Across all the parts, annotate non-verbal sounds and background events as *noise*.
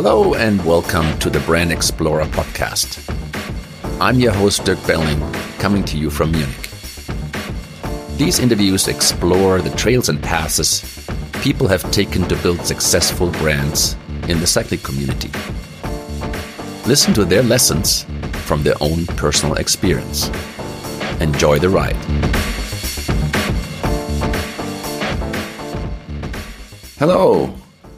Hello and welcome to the Brand Explorer podcast. I'm your host, Dirk Belling, coming to you from Munich. These interviews explore the trails and passes people have taken to build successful brands in the cycling community. Listen to their lessons from their own personal experience. Enjoy the ride. Hello,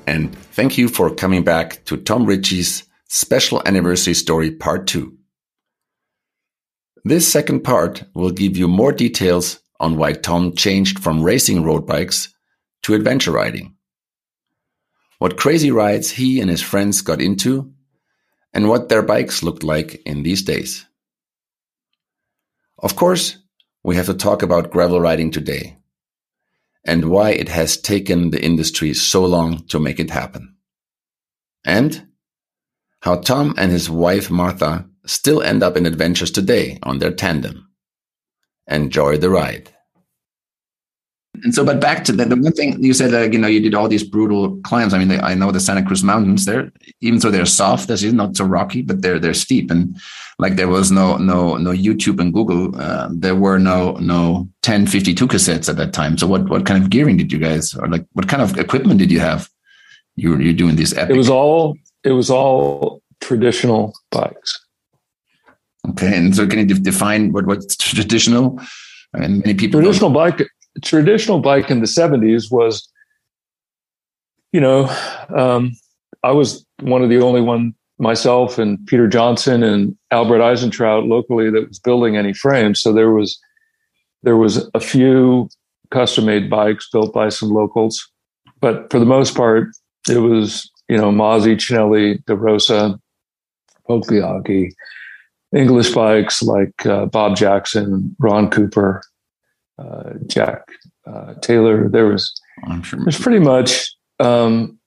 and thank you for coming back to Tom Ritchey's Special Anniversary Story Part 2. This second part will give you more details on why Tom changed from racing road bikes to adventure riding. What crazy rides he and his friends got into, and what their bikes looked like in these days. Of course, we have to talk about gravel riding today and why it has taken the industry so long to make it happen. And how Tom and his wife Martha still end up in adventures today on their tandem. Enjoy the ride. And so, but back to the, the one thing you said, uh, you know, you did all these brutal climbs. I mean, they, I know the Santa Cruz Mountains. They're even though they're soft, they're not so rocky, but they're they're steep. And like there was no no no YouTube and Google. Uh, there were no no 1052 cassettes at that time. So what what kind of gearing did you guys, or like what kind of equipment did you have? You were you doing these epic. It was all it was all traditional bikes. Okay, and so can you define what what's traditional? I mean, many people traditional bike traditional bike in the 70s was, you know, um, I was one of the only one myself and Peter Johnson and Albert Eisentraut locally that was building any frames. So there was there was a few custom made bikes built by some locals, but for the most part, it was you know Masi, Cinelli, De Rosa, Pogliaghi, English bikes like uh, Bob Jackson, Ron Cooper, uh, Jack uh, Taylor. There was sure. there's pretty much um,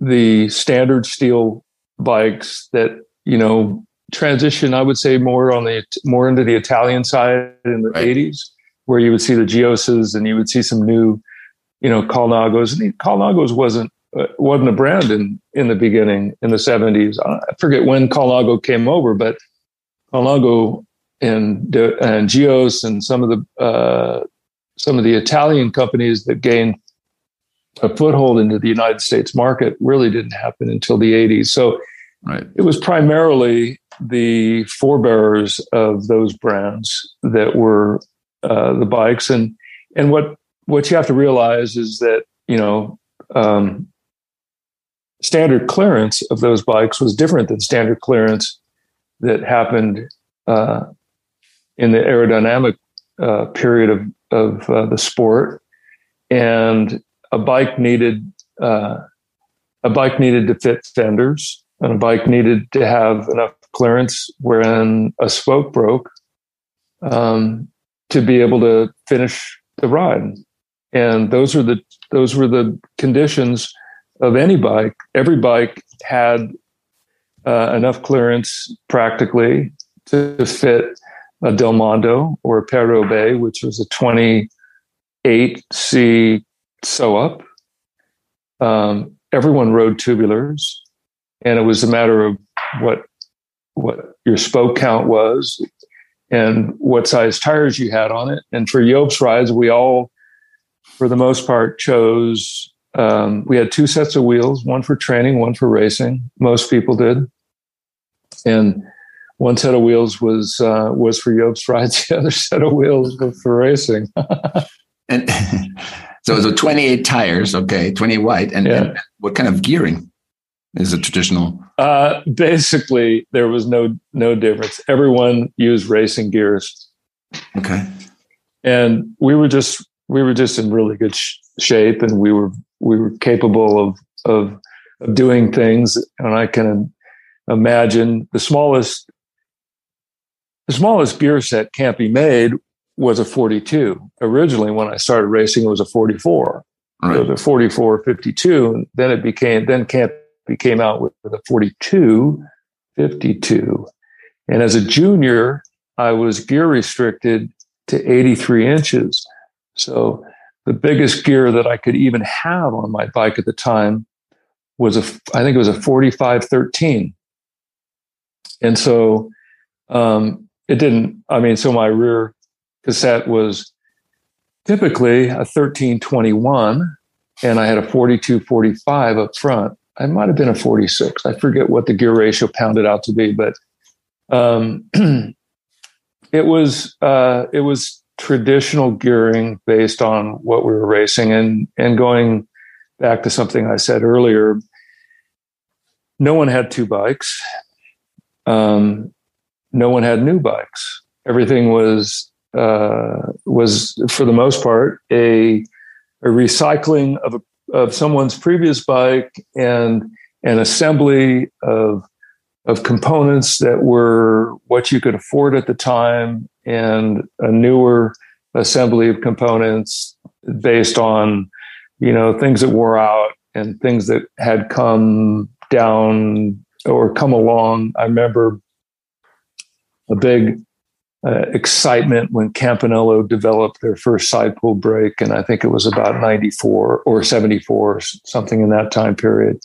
the standard steel bikes that you know transition. I would say more on the more into the Italian side in the right. 80s, where you would see the Giosses and you would see some new, you know, Colnagos. And Colnagos wasn't uh, wasn't a brand in in the beginning in the 70s. I forget when Colnago came over, but Colnago and and Gios and some of the uh, some of the Italian companies that gained a foothold into the United States market really didn't happen until the 80s. So right. it was primarily the forebearers of those brands that were uh, the bikes. And and what what you have to realize is that you know um, standard clearance of those bikes was different than standard clearance that happened uh, in the aerodynamic uh, period of of uh, the sport, and a bike needed uh, a bike needed to fit fenders, and a bike needed to have enough clearance when a spoke broke um, to be able to finish the ride. And those are the those were the conditions of any bike. Every bike had uh, enough clearance practically to fit a Del Mondo or a Paris-Roubaix, which was a 28C sew up. Um, everyone rode tubulars, and it was a matter of what what your spoke count was and what size tires you had on it. And for Jobst rides, we all, for the most part, chose. Um, we had two sets of wheels, one for training, one for racing. Most people did, and one set of wheels was uh, was for Jobst rides. *laughs* The other set of wheels was for racing. *laughs* and *laughs* so, so twenty eight tires, okay, twenty white, and, yeah. and, what kind of gearing is a traditional? Uh, basically, there was no no difference. Everyone used racing gears. Okay, and we were just we were just in really good sh- shape, and we were we were capable of of, of doing things. And I can imagine the smallest the smallest gear set can't be made was a 42. Originally, when I started racing, it was a 44. Right. It was a 44 52. And then it became, then Camp came out with a 42 52. And as a junior, I was gear restricted to 83 inches. So the biggest gear that I could even have on my bike at the time was a I think it was a 4513. And so um, it didn't I mean so my rear cassette was typically a 1321 and I had a 4245 up front. I might have been a 46. I forget what the gear ratio pounded out to be, but um, *clears throat* it was uh, it was traditional gearing based on what we were racing and and going back to something I said earlier, no one had two bikes. Um, no one had new bikes. Everything was uh, was for the most part a, a recycling of a, of someone's previous bike and an assembly of of components that were what you could afford at the time and a newer assembly of components based on you know things that wore out and things that had come down or come along i remember a big uh, excitement when Campagnolo developed their first side pull brake, and I think it was about 94 or 74, something in that time period.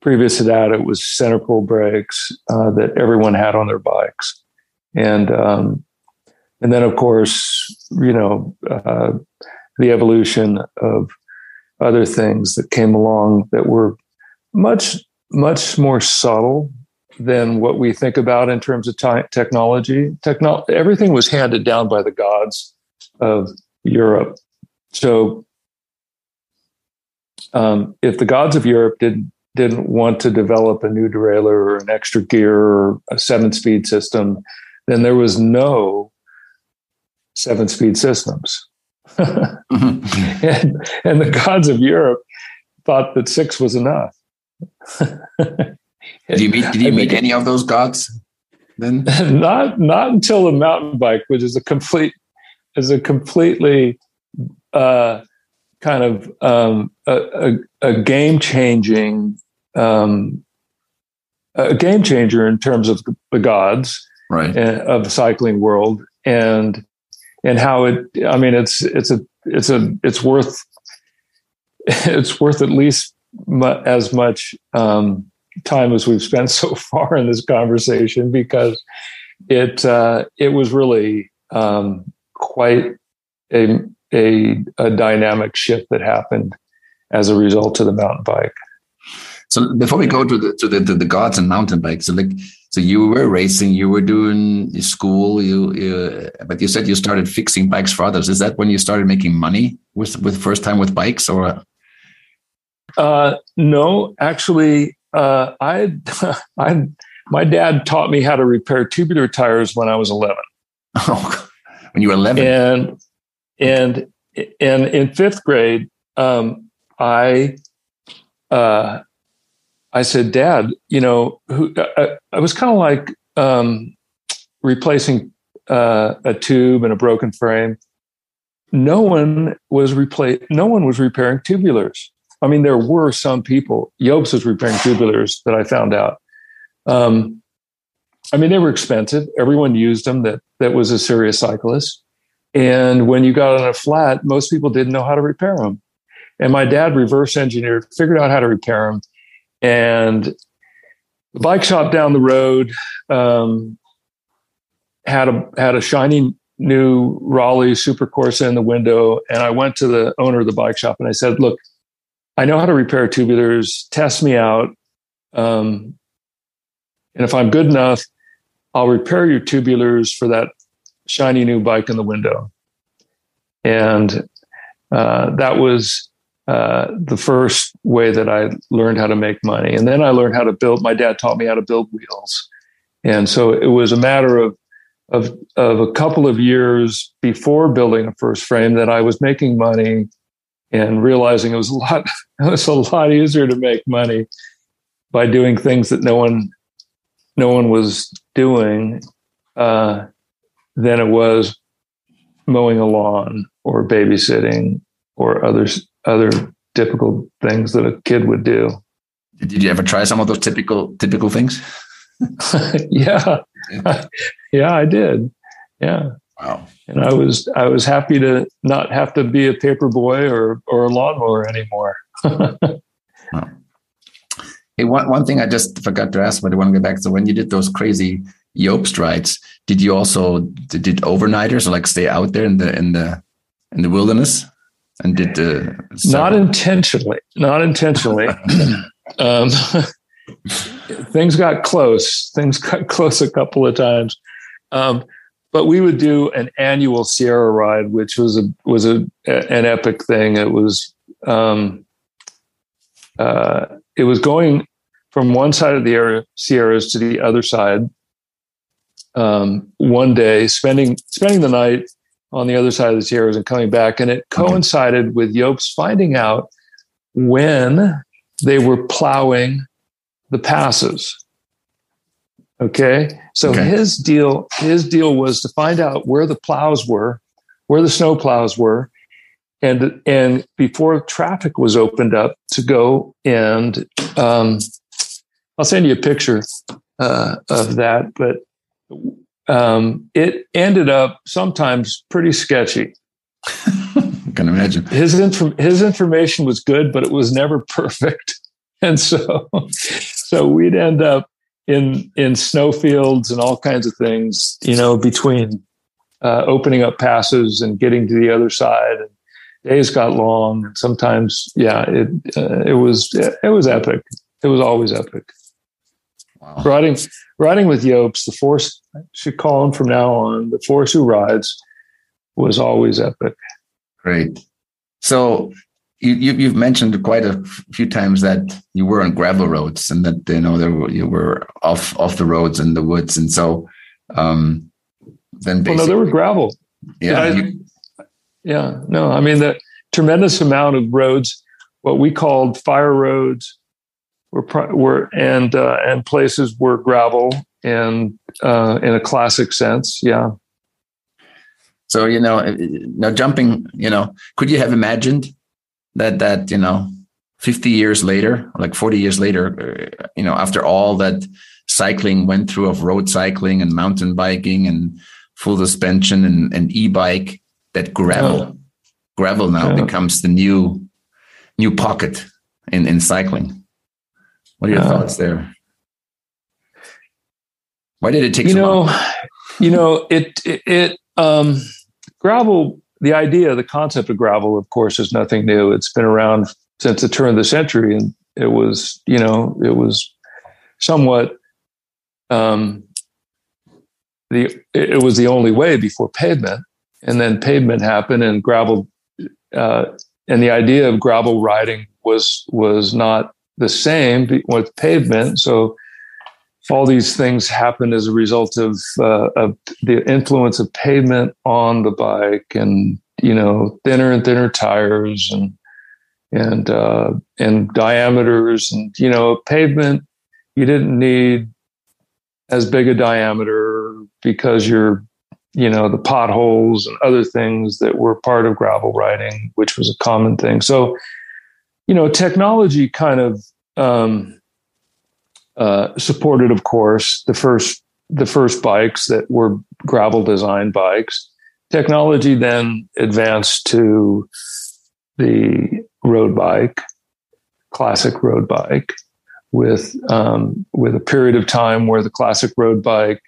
Previous to that, it was center pull brakes uh, that everyone had on their bikes, and um, and then of course, you know, uh, the evolution of other things that came along that were much much more subtle than what we think about in terms of t- technology. Techno- everything was handed down by the gods of Europe. So, um, if the gods of Europe didn't didn't want to develop a new derailleur or an extra gear or a seven speed system, then there was no seven speed systems. *laughs* mm-hmm. and, and the gods of Europe thought that six was enough. *laughs* did you meet, did you meet any of those gods then? *laughs* not not until the mountain bike, which is a complete is a completely uh, kind of um, a, a, a, game changing um, a game changer in terms of the gods right. of the cycling world and and how it i mean it's it's a it's a it's worth *laughs* it's worth at least mu- as much um, time as we've spent *laughs* so far in this conversation because it uh, it was really um, quite a, a, a dynamic shift that happened as a result of the mountain bike. So before we go to the to the, to the gods and mountain bikes, so like so you were racing, you were doing school, you, you but you said you started fixing bikes for others. Is that when you started making money with with first time with bikes or? Uh, no, actually, uh, I, *laughs* I, my dad taught me how to repair tubular tires when I was 11. *laughs* Oh, when you were 11. And, and, and in fifth grade, um, I, uh, I said, Dad, you know, who, I, uh, uh, I was kind of like um, replacing uh, a tube and a broken frame. No one was replace. No one was repairing tubulars. I mean, there were some people. Jobst was repairing tubulars that I found out. Um, I mean, they were expensive. Everyone used them. That that was a serious cyclist. And when you got on a flat, most people didn't know how to repair them. And my dad reverse engineered, figured out how to repair them. And the bike shop down the road um, had a had a shiny new Raleigh Super Corsa in the window, and I went to the owner of the bike shop and I said, "Look, I know how to repair tubulars. Test me out, um, and if I'm good enough, I'll repair your tubulars for that shiny new bike in the window." And uh, that was uh, the first way that I learned how to make money. And then I learned how to build. My dad taught me how to build wheels, and so it was a matter of of of a couple of years before building a first frame that I was making money and realizing it was a lot *laughs* it was a lot easier to make money by doing things that no one no one was doing uh, than it was mowing a lawn or babysitting or others other typical things that a kid would do. Did you ever try some of those typical typical things? *laughs* yeah. *laughs* yeah, I did. Yeah. Wow. And I was I was happy to not have to be a paper boy or or a lawnmower anymore. *laughs* wow. Hey, one, one thing I just forgot to ask, but I want to get back. So when you did those crazy Jobst rides, did you also did, did overnighters or like stay out there in the in the in the wilderness and did uh, not intentionally, not intentionally. *laughs* um, *laughs* things got close. Things got close a couple of times. Um, but we would do an annual Sierra ride, which was a was a an epic thing. It was um, uh, it was going from one side of the Sierras to the other side. Um, one day, spending spending the night on the other side of the Sierras and coming back, and it coincided with Jobst finding out when they were plowing the passes. Okay. So okay. his deal, his deal was to find out where the plows were, where the snow plows were, and and before traffic was opened up to go and um, I'll send you a picture uh, of that, but um, it ended up sometimes pretty sketchy. I can imagine his inf- his information was good, but it was never *laughs* perfect, and so so we'd end up in in snowfields and all kinds of things, you know, between uh, opening up passes and getting to the other side. And days got long, and sometimes, yeah, it uh, it was it was epic. It was always epic. Wow. Riding riding with Jobst, the force I should call him from now on. The force who rides was always epic. Great. So you, have mentioned quite a few times that you were on gravel roads and that you know there were, you were off off the roads in the woods and so um, then well, no, there were gravel. Yeah, I, you, yeah. No, I mean the tremendous amount of roads, what we called fire roads, were were and uh, and places were gravel and uh, in a classic sense. Yeah. So you know, now jumping, you know, could you have imagined that that you know 50 years later like 40 years later uh, you know after all that cycling went through of road cycling and mountain biking and full suspension and, and e-bike that gravel yeah. gravel now yeah. becomes the new new pocket in in cycling what are your yeah. thoughts there why did it take you so know long? you know it it, it um gravel the idea, the concept of gravel, of course, is nothing new. It's been around since the turn of the century, and it was, you know, it was somewhat um, the it was the only way before pavement, and then pavement happened, and gravel, uh, and the idea of gravel riding was was not the same with pavement. So all these things happen as a result of, uh, of the influence of pavement on the bike and you know thinner and thinner tires and and uh, and diameters and you know pavement you didn't need as big a diameter because you're you know the potholes and other things that were part of gravel riding which was a common thing. So you know technology kind of um, uh, supported, of course, the first the first bikes that were gravel design bikes. Technology then advanced to the road bike, classic road bike, with um, with a period of time where the classic road bike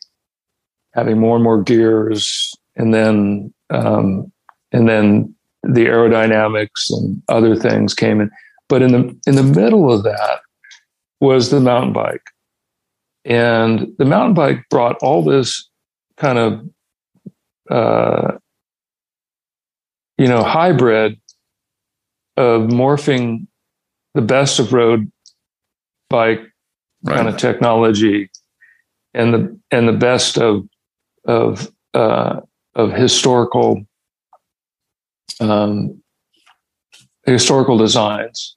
having more and more gears, and then um, and then the aerodynamics and other things came in. But in the in the middle of that, was the mountain bike. And the mountain bike brought all this kind of, uh, you know, hybrid of morphing the best of road bike right. kind of technology and the and the best of of uh, of historical um, historical designs,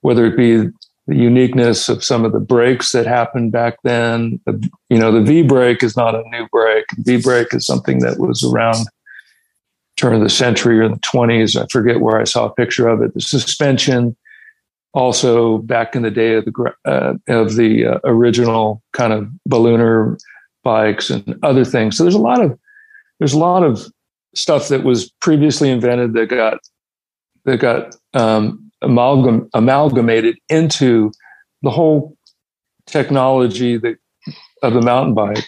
whether it be the uniqueness of some of the brakes that happened back then. The, you know, the V brake is not a new brake. V brake is something that was around turn of the century or the 20s. I forget where I saw a picture of it. The suspension, also back in the day of the uh, of the uh, original kind of ballooner bikes and other things. So there's a lot of there's a lot of stuff that was previously invented that got that got um, amalgam, amalgamated into the whole technology that of the mountain bike,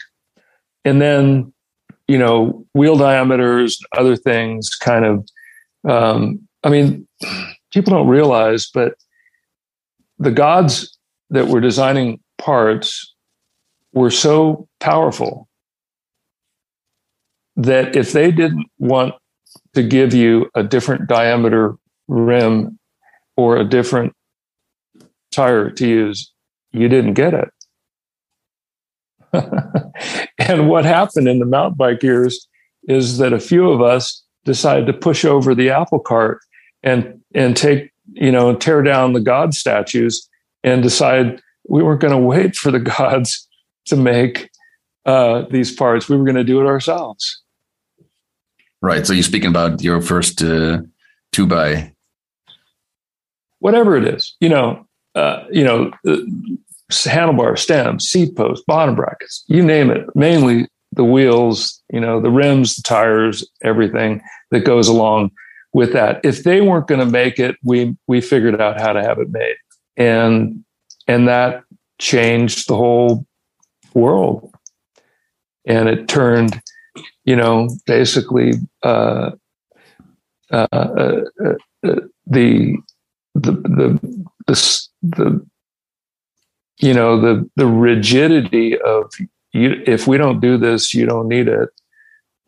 and then you know wheel diameters, other things, kind of. Um, I mean, people don't realize, but the gods that were designing parts were so powerful that if they didn't want to give you a different diameter rim or a different tire to use, you didn't get it. *laughs* and what happened in the mountain bike years is that a few of us decided to push over the apple cart and and take you know tear down the god statues and decide we weren't going to wait for the *laughs* gods to make uh, these parts. We were going to do it ourselves. Right. So you're speaking about your first uh, two by whatever it is. You know, uh, you know, uh, handlebar, stems, seat posts, bottom brackets, you name it. Mainly the wheels, you know, the rims, the tires, everything that goes along with that. If they weren't going to make it, we we figured out how to have it made, and and that changed the whole world. And it turned, you know, basically uh, uh, uh, uh the the the the the you know the the rigidity of you if we don't do this you don't need it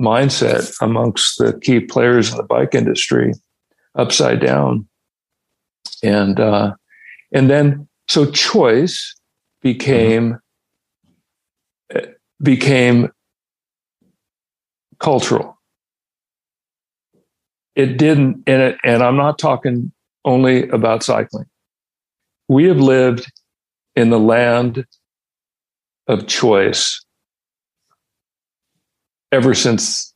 mindset amongst the key players in the bike industry upside down and uh and then so choice became mm-hmm. became cultural it didn't and it and i'm not talking only about cycling. We have lived in the land of choice ever since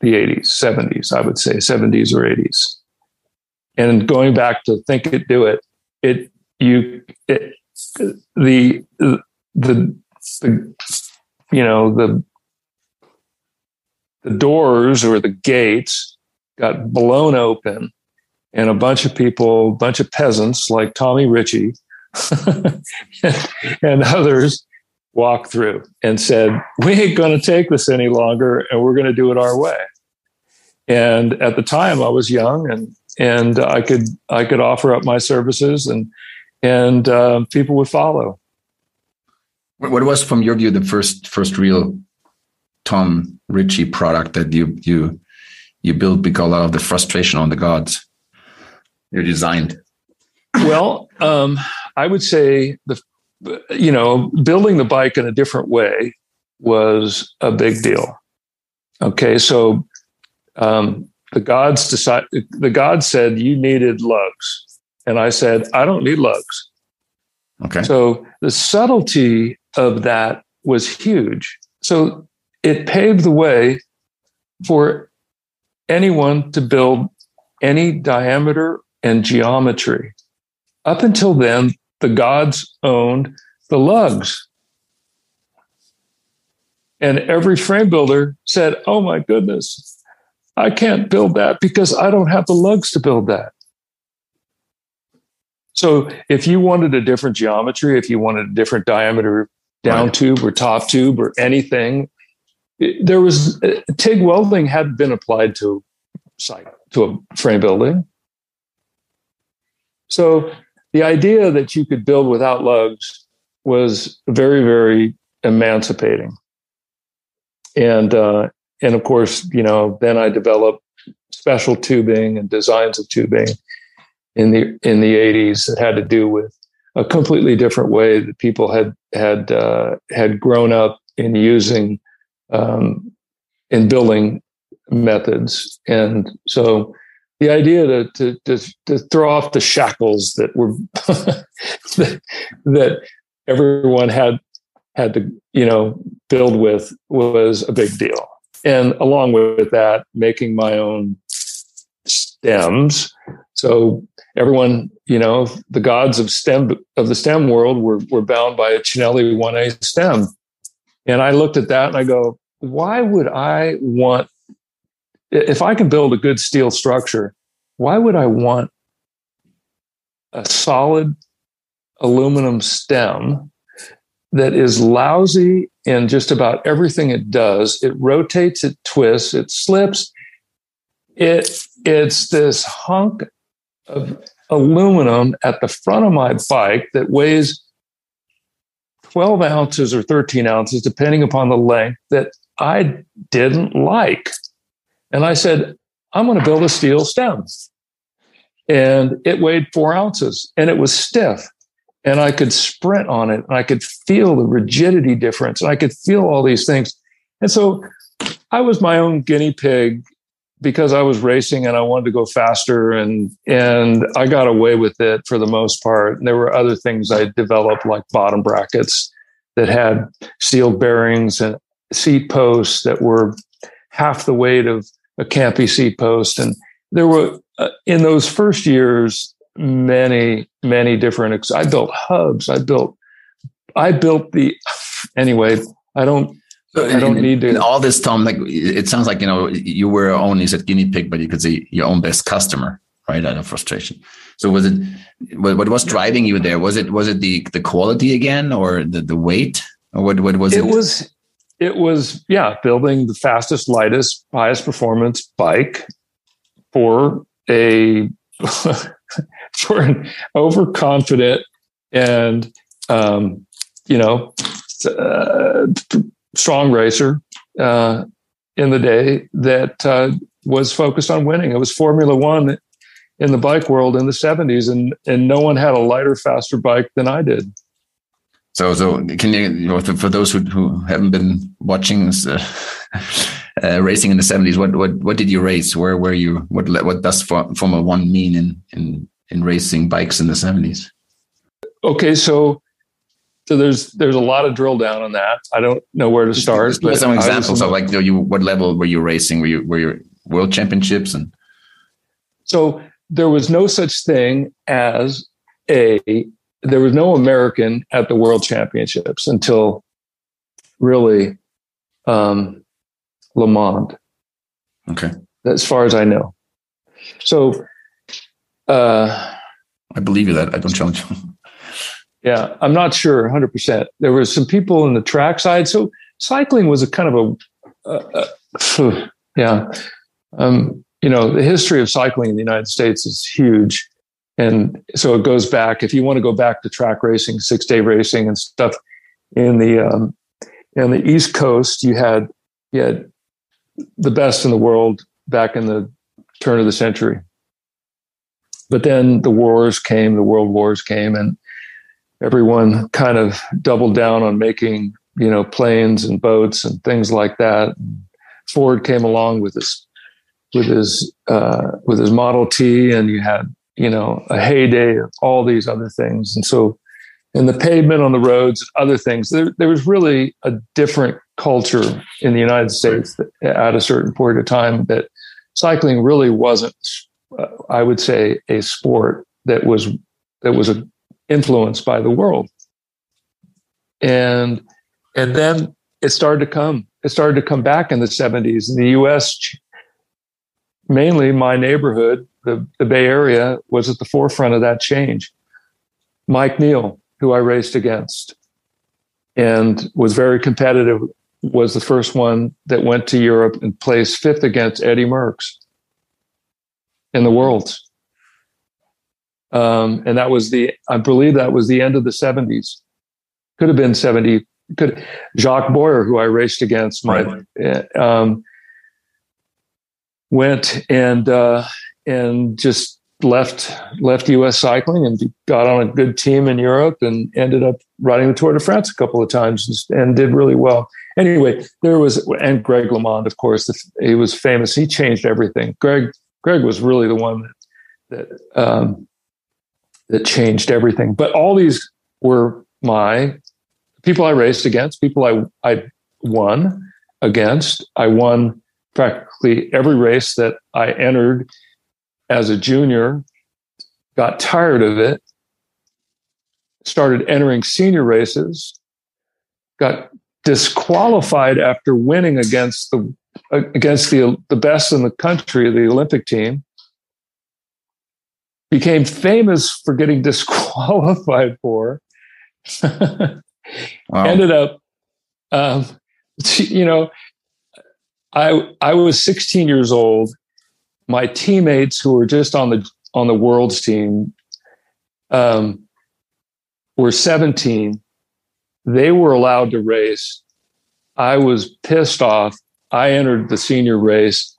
the 80s 70s i would say 70s or 80s and going back to think it do it it you it, the the the you know the the doors or the gates got blown open and a bunch of people a bunch of peasants like tommy ritchey *laughs* and others walked through and said we ain't going to take this any longer and we're going to do it our way and at the time i was young and and i could i could offer up my services and and uh, people would follow. What was, from your view, the first first real Tom Ritchey product that you you you built because of the frustration on the gods you designed? Well, um, I would say the you know building the bike in a different way was a big deal. Okay, so um, the gods decide the gods said you needed lugs and I said, I don't need lugs. Okay. So the subtlety of that was huge. So it paved the way for anyone to build any diameter and geometry. Up until then, the gods owned the lugs. And every frame builder said, Oh my goodness, I can't build that because I don't have the lugs to build that. So if you wanted a different geometry, if you wanted a different diameter down right. tube or top tube or anything, there was uh, TIG welding had been applied to site to a frame building. So the idea that you could build without lugs was very, very emancipating. And uh, and of course, you know, then I developed special tubing and designs of tubing in the in the 80s that had to do with a completely different way that people had had uh, had grown up in using um, in building methods, and so the idea to to to, to throw off the shackles that were *laughs* that, everyone had had to you know build with was a big deal, and along with that, making my own stems. So everyone, you know, the gods of STEM of the STEM world were were bound by a Cinelli 1A stem. And I looked at that and I go, why would I want if I can build a good steel structure, why would I want a solid aluminum stem that is lousy in just about everything it does. It rotates, it twists, it slips. It it's this hunk of aluminum at the front of my bike that weighs 12 ounces or 13 ounces, depending upon the length, that I didn't like. And I said, I'm going to build a steel stem. And it weighed four ounces and it was stiff. And I could sprint on it and I could feel the rigidity difference and I could feel all these things. And so I was my own guinea pig because I was racing and I wanted to go faster and and I got away with it for the most part. And there were other things I developed like bottom brackets that had steel bearings and seat posts that were half the weight of a Campy seat post. And there were uh, in those first years many many different. Ex- I built hubs. I built I built the *laughs* anyway. I don't so I don't in, need to. In all this, Tom, like it sounds like you know you were only said guinea pig, but you could say your own best customer, right? Out of frustration. So was it what was driving you there? Was it was it the the quality again, or the the weight, or what what was it? It was it was yeah, building the fastest, lightest, highest performance bike for a *laughs* for an overconfident and um, you know uh, strong racer uh, in the day that uh, was focused on winning. It was Formula One in the bike world in the 70s, and, and no one had a lighter, faster bike than I did. So, so can you, you know, for those who, who haven't been watching uh, *laughs* uh, racing in the seventies, what, what, what did you race? Where were you? What, what does Formula One mean in, in, in racing bikes in the seventies? Okay, so so there's there's a lot of drill down on that. I don't know where to start. Just but some examples of like you, what level were you racing? Were you were you world championships and? So there was no such thing as a there was no American at the world championships until really um, LeMond. Okay, as far as I know. So. Uh, I believe you that I don't challenge you. Yeah, I'm not sure 100%. There were some people in the track side. So cycling was a kind of a, uh, uh, *sighs* yeah. Um, you know, the history of cycling in the United States is huge. And so it goes back, if you want to go back to track racing, six day racing and stuff in the, um, in the East Coast, you had, you had the best in the world back in the turn of the century. But then the wars came, the world wars came, and everyone kind of doubled down on making you know planes and boats and things like that. Ford came along with his with his uh, with his Model T, and you had you know a heyday of all these other things, and so and the pavement on the roads other things. There, there was really a different culture in the United States that, at a certain point of time that cycling really wasn't, uh, I would say, a sport that was that was a influenced by the world. And and then it started to come. It started to come back in the 70s. In the US, mainly my neighborhood, the, the Bay Area, was at the forefront of that change. Mike Neel, who I raced against and was very competitive, was the first one that went to Europe and placed fifth against Eddie Merckx in the Worlds. Um, and that was the, I believe that was the end of the 70s. Could have been 70. Could Jacques Boyer, who I raced against, my right. um, went and uh, and just left left U.S. cycling and got on a good team in Europe and ended up riding the Tour de France a couple of times and, and did really well. Anyway, there was and Greg LeMond, of course, he was famous. He changed everything. Greg Greg was really the one that that um, that changed everything. But all these were my people I raced against, people I, I won against. I won practically every race that I entered as a junior, got tired of it, started entering senior races, got disqualified after winning against the against the the best in the country, the Olympic team, became famous for getting *laughs* disqualified for. *laughs* wow. ended up, um, *laughs* you know, I I was 16 years old. My teammates who were just on the on the world's team um, were 17. They were allowed to race. I was pissed off. I entered the senior race.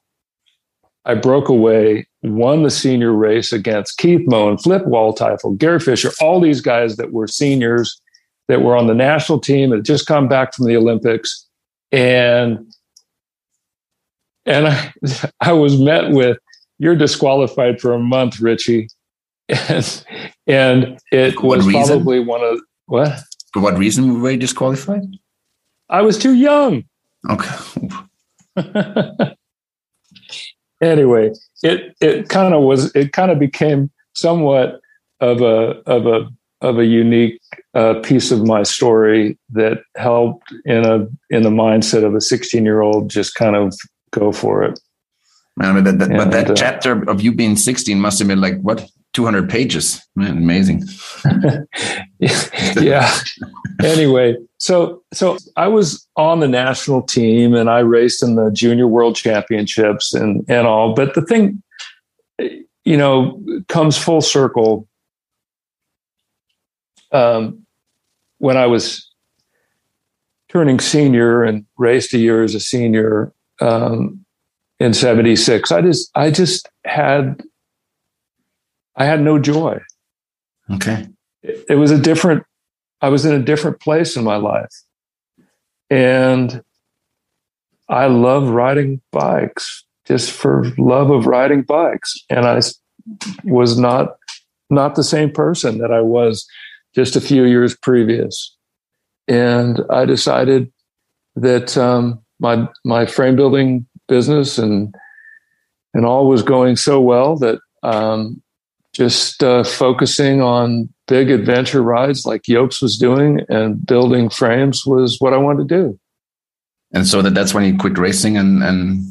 I broke away, won the senior race against Keith Moen, Flip Waldteufel, Gary Fisher, all these guys that were seniors that were on the national team had just come back from the Olympics. And and I, *laughs* I was met with, "You're disqualified for a month, Ritchey," and, and it for was probably one of what? For what reason were you disqualified? I was too young. Okay. *laughs* anyway, it it kind of was. It kind of became somewhat of a of a of a unique uh, piece of my story that helped in a in the mindset of a 16 year old just kind of go for it. Man, but that, and, but that uh, chapter of you being 16 must have been like what 200 pages. Man, amazing. *laughs* yeah. anyway, so so I was on the national team and I raced in the junior world championships and and all. But the thing, you know, comes full circle. Um, when I was turning senior and raced a year as a senior, um, in 76 i just i just had i had no joy. Okay. It, it was a different i was in a different place in my life. And i love riding bikes just for love of riding bikes. And i was not not the same person that i was just a few years previous. And i decided that um, my my frame building business and and all was going so well that um, just uh, focusing on big adventure rides like Jobst was doing and building frames was what I wanted to do. And so that that's when you quit racing and and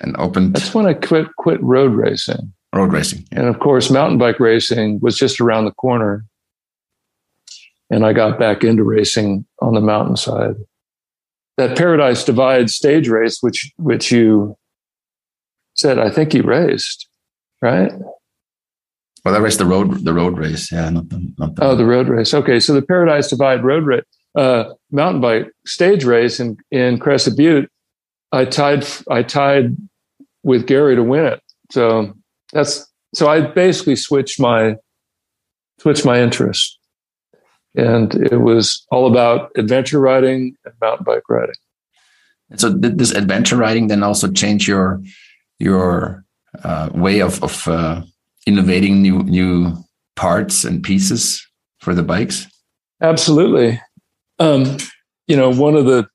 and opened. That's when I quit quit road racing. Road racing, yeah. and of course, mountain bike racing was just around the corner. And I got back into racing on the mountainside that Paradise Divide stage race, which which you said, I think you raced, right? Well, that raced the road the road race, yeah, not the, not the oh the road race. Okay, so the Paradise Divide road race, uh, mountain bike stage race in in Crested Butte, I tied I tied with Gary to win it. So that's so I basically switched my switched my interest and it was all about adventure riding and mountain bike riding. And so did this adventure riding then also change your your uh, way of of uh, innovating new new parts and pieces for the bikes? Absolutely. Um, you know, one of the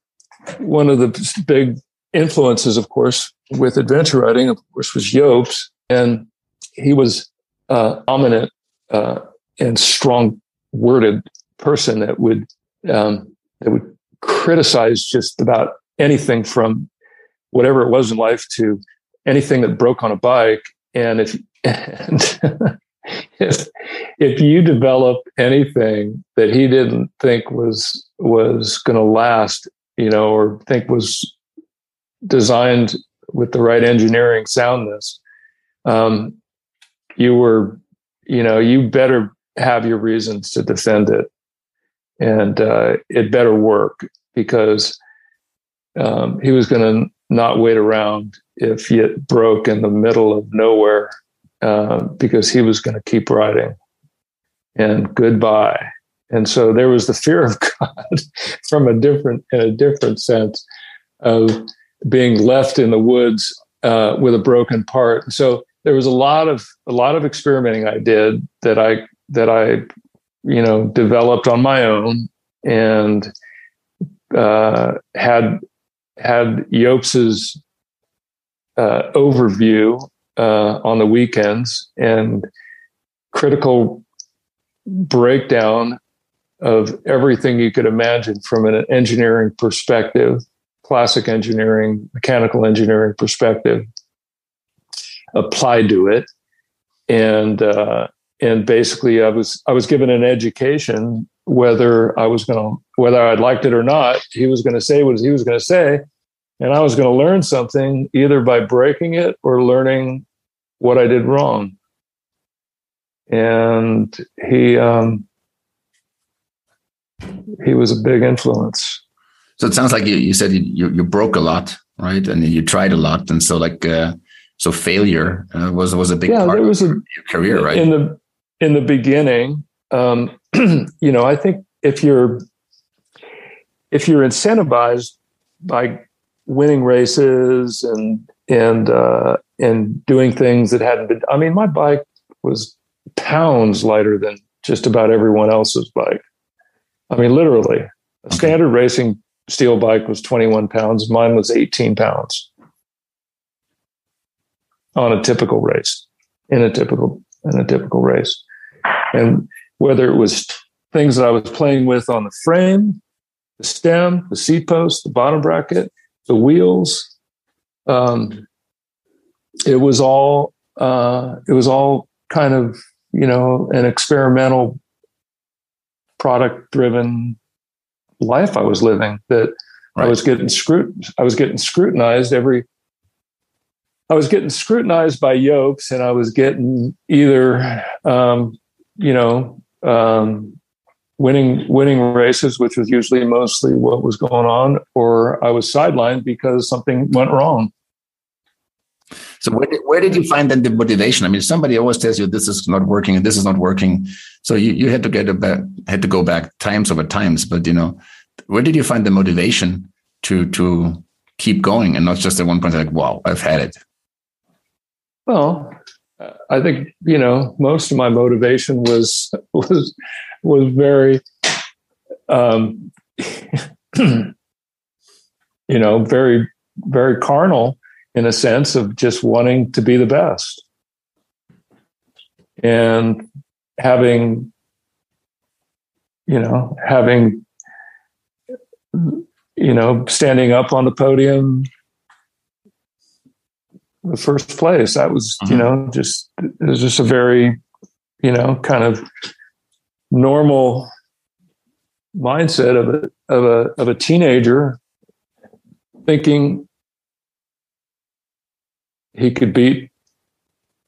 one of the big influences, of course, with adventure riding, of course, was Jobst, and he was uh, dominant uh, and strong worded person that would um, that would criticize just about anything from whatever it was in life to anything that broke on a bike. And if and *laughs* if if you develop anything that he didn't think was was going to last, you know, or think was designed with the right engineering soundness, um, you were, you know, you better have your reasons to defend it and uh, it better work because um, he was going to not wait around if it broke in the middle of nowhere uh, because he was going to keep riding and goodbye. And so there was the fear of *laughs* god from a different in a different sense of being left in the woods uh, with a broken part. So there was a lot of a lot of experimenting i did that i that i you know, developed on my own and uh, had had Jobst's uh, overview uh, on the weekends and critical breakdown of everything you could imagine from an engineering perspective, classic engineering, mechanical engineering perspective, applied to it, and uh, and basically I was I was given an education whether I was going to, whether I'd liked it or not, he was going to say what he was going to say. And I was going to learn something either by breaking it or learning what I did wrong. And he, um, he was a big influence. So it sounds like you, you said you, you broke a lot, right? And you tried a lot. And so like, uh, so failure uh, was, was a big yeah, part there was of a, your career, right? In the, in the beginning, um, *clears throat* you know, I think if you're if you're incentivized by winning races and and uh, and doing things that hadn't been, I mean, my bike was pounds lighter than just about everyone else's bike. I mean, literally, a standard racing steel bike was 21 pounds. Mine was 18 pounds on a typical race, in a typical in a typical race, and whether it was things that I was playing with on the frame, the stem, the seat post, the bottom bracket, the wheels. Um, it was all uh, it was all kind of you know an experimental product driven life I was living that right. I was getting scrut I was getting scrutinized every I was getting scrutinized by Jobst and I was getting either um, you know um, winning winning races, which was usually mostly what was going on, or I was sidelined because something went wrong. So where did, where did you find then the motivation? I mean, somebody always tells you this is not working and this is not working. So you, you had to get back, had to go back times over times. But you know, where did you find the motivation to to keep going and not just at one point like, wow, I've had it? Well, I think you know most of my motivation was was was very, um, *clears throat* you know, very very carnal in a sense of just wanting to be the best. And having you know having you know standing up on the podium the first place. That was, mm-hmm. you know, just it was just a very, you know, kind of normal mindset of a of a of a teenager thinking he could beat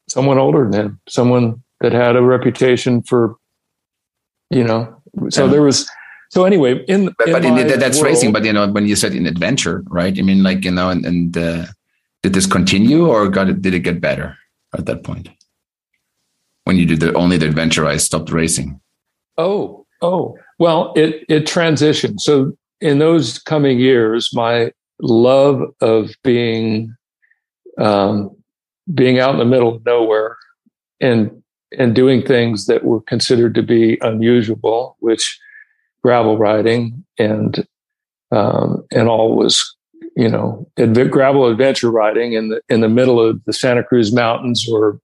someone older than him, someone that had a reputation for, you know. So yeah. there was. So anyway, in but, in but in, that's world, racing. But you know, when you said in adventure, right? I mean, like you know, and and uh, did this continue or got it, did it get better at that point? When you did the only the adventure, I stopped racing. Oh, oh, well, it it transitioned. So in those coming years, my love of being um, being out in the middle of nowhere and and doing things that were considered to be unusual, which gravel riding and um, and all was you know, adv- gravel adventure riding in the in the middle of the Santa Cruz Mountains or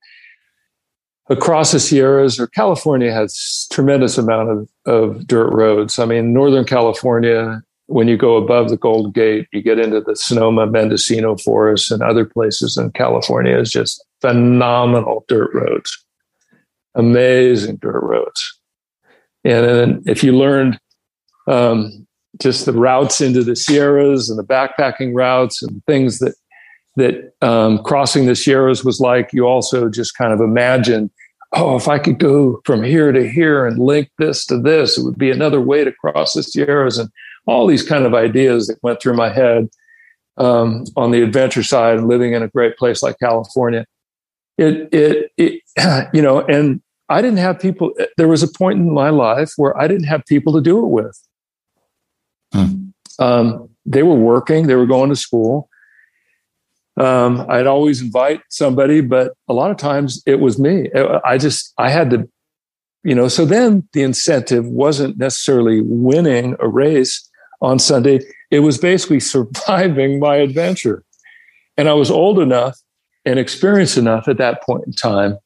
across the Sierras or California has tremendous amount of, of dirt roads. I mean, Northern California, when you go above the Golden Gate, you get into the Sonoma Mendocino Forest and other places in California is just phenomenal dirt roads, amazing dirt roads. And then if you learned um, just the routes into the Sierras and the backpacking routes and things that that um, crossing the Sierras was like. You also just kind of imagine, oh, if I could go from here to here and link this to this, it would be another way to cross the Sierras, and all these kind of ideas that went through my head um, on the adventure side and living in a great place like California. It, it, it, *clears throat* you know, and I didn't have people. There was a point in my life where I didn't have people to do it with. Hmm. Um, they were working, they were going to school. Um, I'd always invite somebody, but a lot of times it was me. I just, I had to, you know, so then the incentive wasn't necessarily winning a race on Sunday. It was basically *laughs* surviving my adventure. And I was old enough and experienced enough at that point in time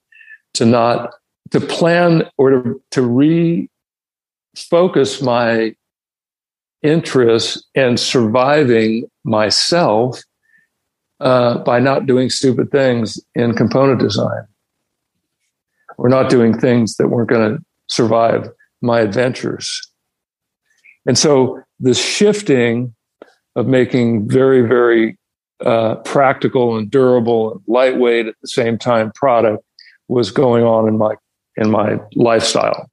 to not, to plan or to, to refocus my interest in surviving myself uh, by not doing stupid things in component design or not doing things that weren't going to survive my adventures. And so the shifting of making very, very uh, practical and durable and lightweight at the same time product was going on in my in my lifestyle,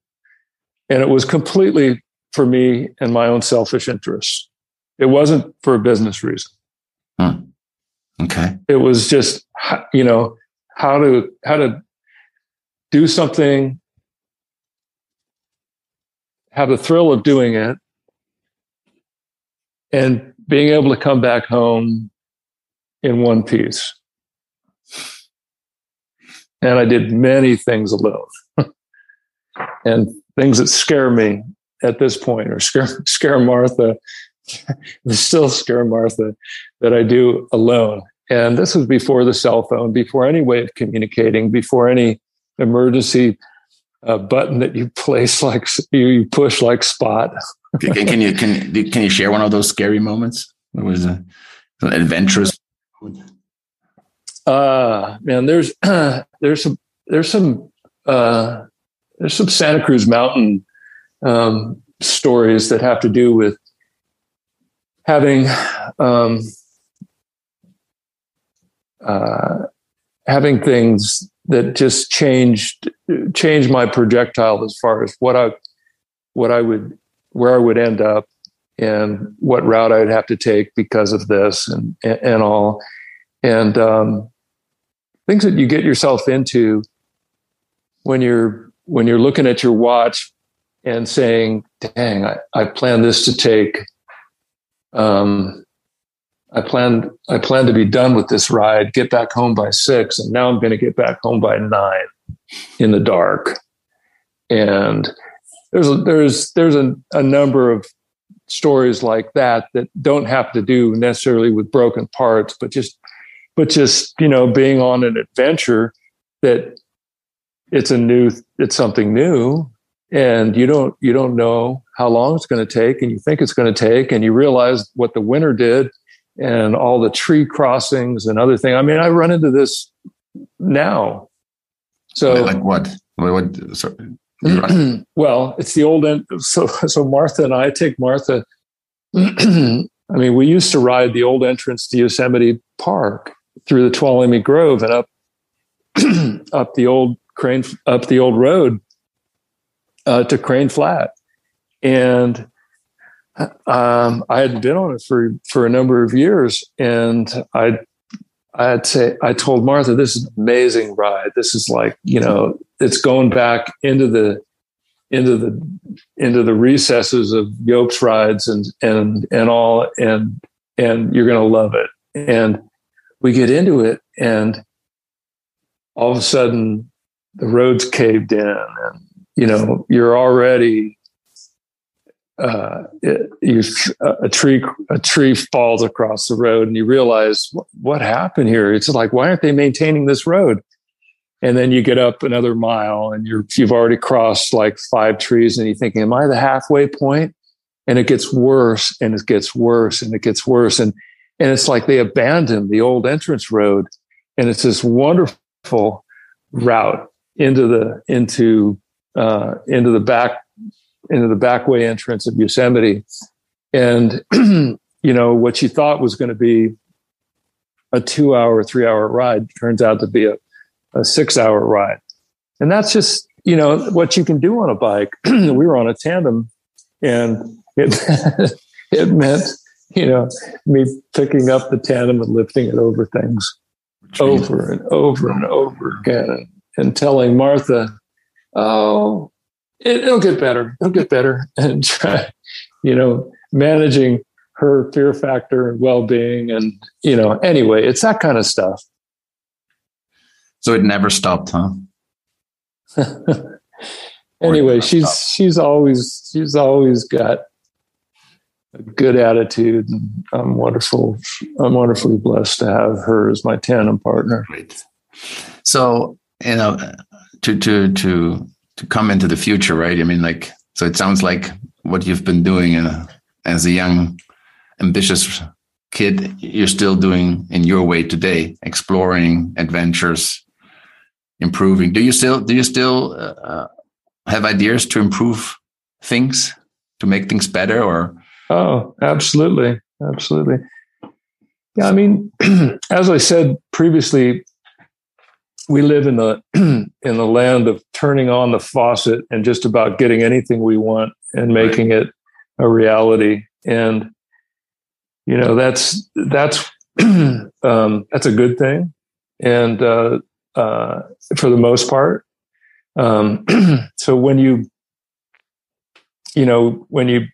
and it was completely for me and my own selfish interests. It wasn't for a business reason. Hmm. Okay. It was just you know how to how to do something, have the thrill of doing it, and being able to come back home in one piece. And I did many things alone. *laughs* and things that scare me at this point or scare, *laughs* scare Martha, *laughs* still scare Martha that I do alone. And this was before the cell phone, before any way of communicating, before any emergency uh, button that you *laughs* place like you push like spot. can, can, you can can you share one of those scary moments? It was a, an adventurous. Uh man, there's *clears throat* there's some there's some uh, there's some Santa Cruz Mountain um, stories that have to do with having um, uh, having things that just changed changed my projectile as far as what I what I would where I would end up and what route I'd have to take because of this and and, and all. And um, things that you get yourself into when you're when you're looking at your watch and saying, "Dang, I, I planned this to take." Um, I planned I planned to be done with this ride, get back home by six, and now I'm going to get back home by nine in the dark. And there's a, there's there's a, a number of stories like that that don't have to do necessarily with broken parts, but just but just you know being on an adventure that it's a new it's something new and you don't you don't know how long it's going to take and you think it's going to take and you realize what the winter did and all the tree crossings and other things. I mean, I run into this now. So like what? what *clears throat* well, it's the old end. So so Martha and I take Martha. *clears throat* I mean, we used to ride the old entrance to Yosemite Park through the Tuolumne Grove and up *clears throat* up the old Crane up the old road uh, to Crane Flat, and um, I had been on it for for a number of years, and I I'd say I told Martha, "This is an amazing ride. This is like you know, it's going back into the into the into the recesses of Jobst's rides and and and all, and and you're going to love it." And we get into it, and all of a sudden, the roads caved in, and you know, you're already uh, it, you, a tree a tree falls across the road and you realize what, happened here? It's like why aren't they maintaining this road? And then you get up another mile and you're you've already crossed like five trees and you're thinking am i the halfway point? And it gets worse and it gets worse and it gets worse. And and it's like they abandoned the old entrance road and it's this wonderful route into the into uh, into the back into the backway entrance of Yosemite. And, *clears throat* you know, what you thought was going to be a two hour, three hour ride turns out to be a, a six hour ride. And that's just, you know, what you can do on a bike. *clears throat* we were on a tandem and it, *laughs* it meant, you know, me picking up the tandem and lifting it over things over and over and over again and, and telling Martha, oh, it, will get better. It'll get better. *laughs* And try, you know, managing her fear factor and well-being and you know anyway it's that kind of stuff so it never stopped huh *laughs* anyway she's stopped. she's always she's always got a good attitude and i'm wonderful i'm wonderfully blessed to have her as my tandem partner Great. so you know to to to to come into the future, right? I mean, like, so it sounds like what you've been doing uh, as a young, ambitious kid, you're still doing in your way today, exploring adventures, improving. Do you still do you still uh, uh have ideas to improve things, to make things better or oh absolutely absolutely yeah i mean *clears throat* as i said previously we live in the *clears throat* in the land of turning on the faucet and just about getting anything we want and making it a reality. And you know that's that's *clears throat* um, that's a good thing. And uh, uh, for the most part um, *clears throat* so when you you know when you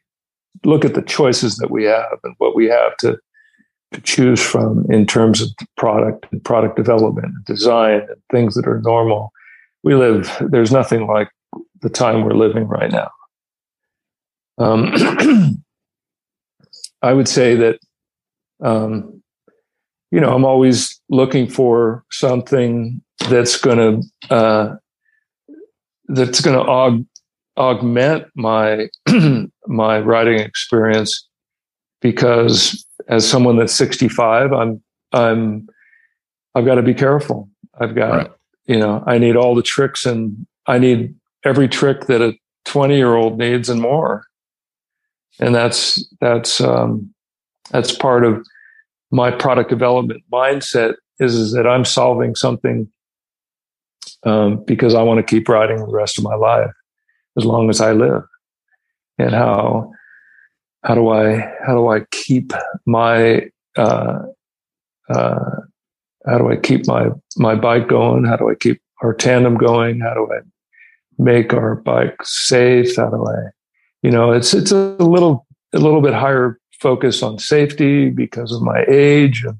look at the choices that we have and what we have to to choose from in terms of product and product development and design and things that are normal. We live, there's nothing like the time we're living right now. Um, *clears throat* I would say that, um, you know, I'm always looking for something that's going to, uh, that's going to aug- augment my, *clears throat* my writing experience because as someone that's 65, I'm I'm I've got to be careful. I've got right. you know I need all the tricks and I need every trick that a 20 year old needs and more. And that's that's um, that's part of my product development mindset is, is that I'm solving something um, because I want to keep writing the rest of my life as long as I live. And how how do I how do I keep my uh, uh, how do I keep my my bike going? How do I keep our tandem going? How do I make our bike safe? How do I, you know, it's it's a little a little bit higher focus on safety because of my age and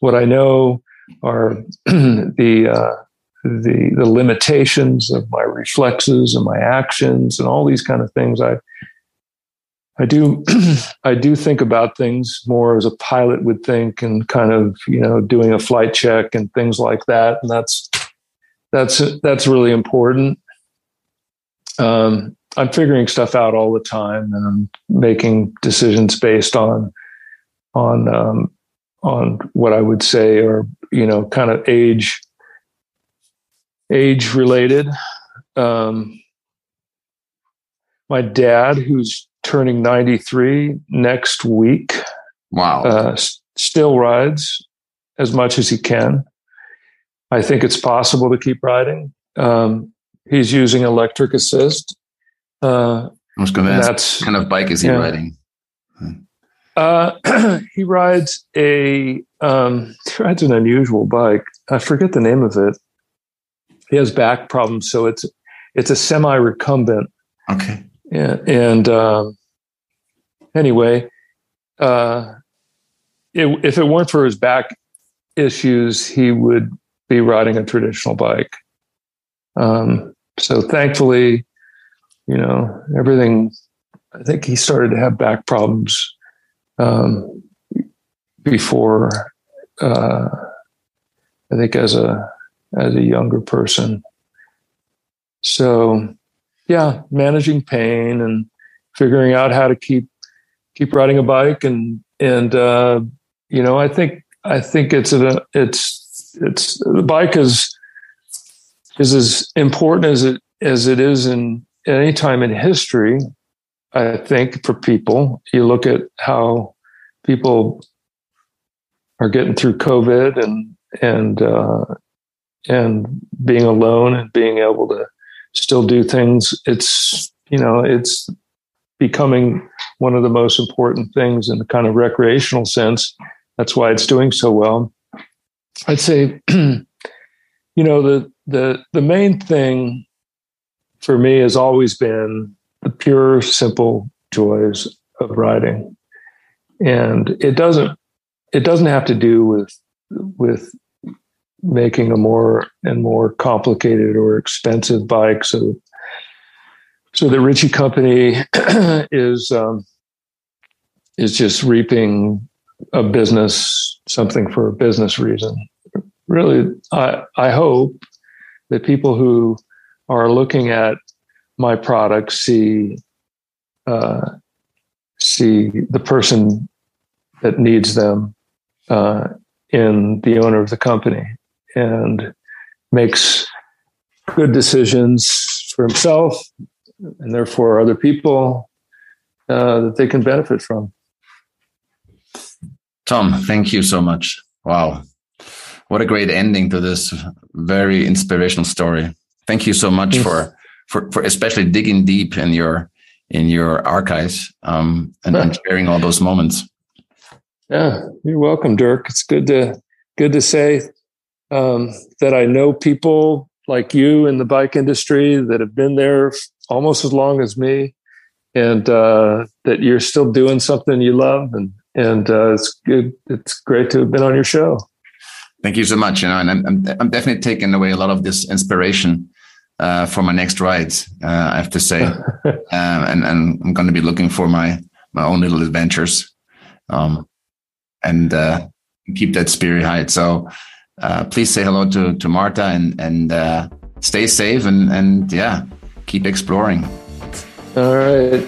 what I know are *clears throat* the uh, the the limitations of my reflexes and my actions and all these kind of things. I I do *clears throat* I do think about things more as a pilot would think and kind of, you know, doing a flight check and things like that. And that's that's that's really important. Um, I'm figuring stuff out all the time and I'm making decisions based on on um, on what I would say or you know, kind of age age related. Um, my dad, who's turning 93 next week. Wow. Uh, still rides as much as he can. I think it's possible to keep riding. Um, he's using electric assist. Uh, I was going to ask, what kind of bike is he yeah. riding? Uh, *clears throat* he rides a um, he rides an unusual bike. I forget the name of it. He has back problems, so it's it's a semi recumbent. Okay. Yeah, and um, anyway, uh, it, if it weren't for his back issues, he would be riding a traditional bike. Um, so thankfully, you know, everything. I think he started to have back problems um, before. Uh, I think as a as a younger person. So yeah, managing pain and figuring out how to keep keep riding a bike and and uh, you know I think I think it's a it's it's the bike is is as important as it as it is in any time in history. I think for people, you look at how people are getting through COVID and and uh, and being alone and being able to still do things. It's you know it's becoming one of the most important things in the kind of recreational sense. That's why it's doing so well. I'd say, *clears throat* you know, the the the main thing for me has always been the pure, simple joys of riding, and it doesn't it doesn't have to do with with making a more and more complicated or expensive bike so so the Ritchey Company *clears throat* is um, is just reaping a business something for a business reason. Really, I I hope that people who are looking at my product see uh, see the person that needs them uh, in the owner of the company and makes good decisions for himself and therefore other people uh, that they can benefit from. Tom, thank you so much. Wow. What a great ending to this very inspirational story. Thank you so much for, for, for especially digging deep in your, in your archives, um, and, and sharing all those moments. Yeah, you're welcome, Dirk. It's good to, good to say, um, that I know people like you in the bike industry that have been there almost as long as me and uh, that you're still doing something you love and and uh, it's good it's great to have been on your show. Thank you so much you know and i'm, I'm, definitely taking away a lot of this inspiration uh, for my next rides uh, i have to say. *laughs* Uh, and, and i'm going to be looking for my my own little adventures um, and uh, keep that spirit high. So Uh, please say hello to to marta and and uh, stay safe and and yeah keep exploring all right.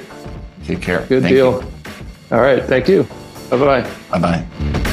Take care. Good Thank deal. You. All right. Thank you. Bye bye. Bye bye.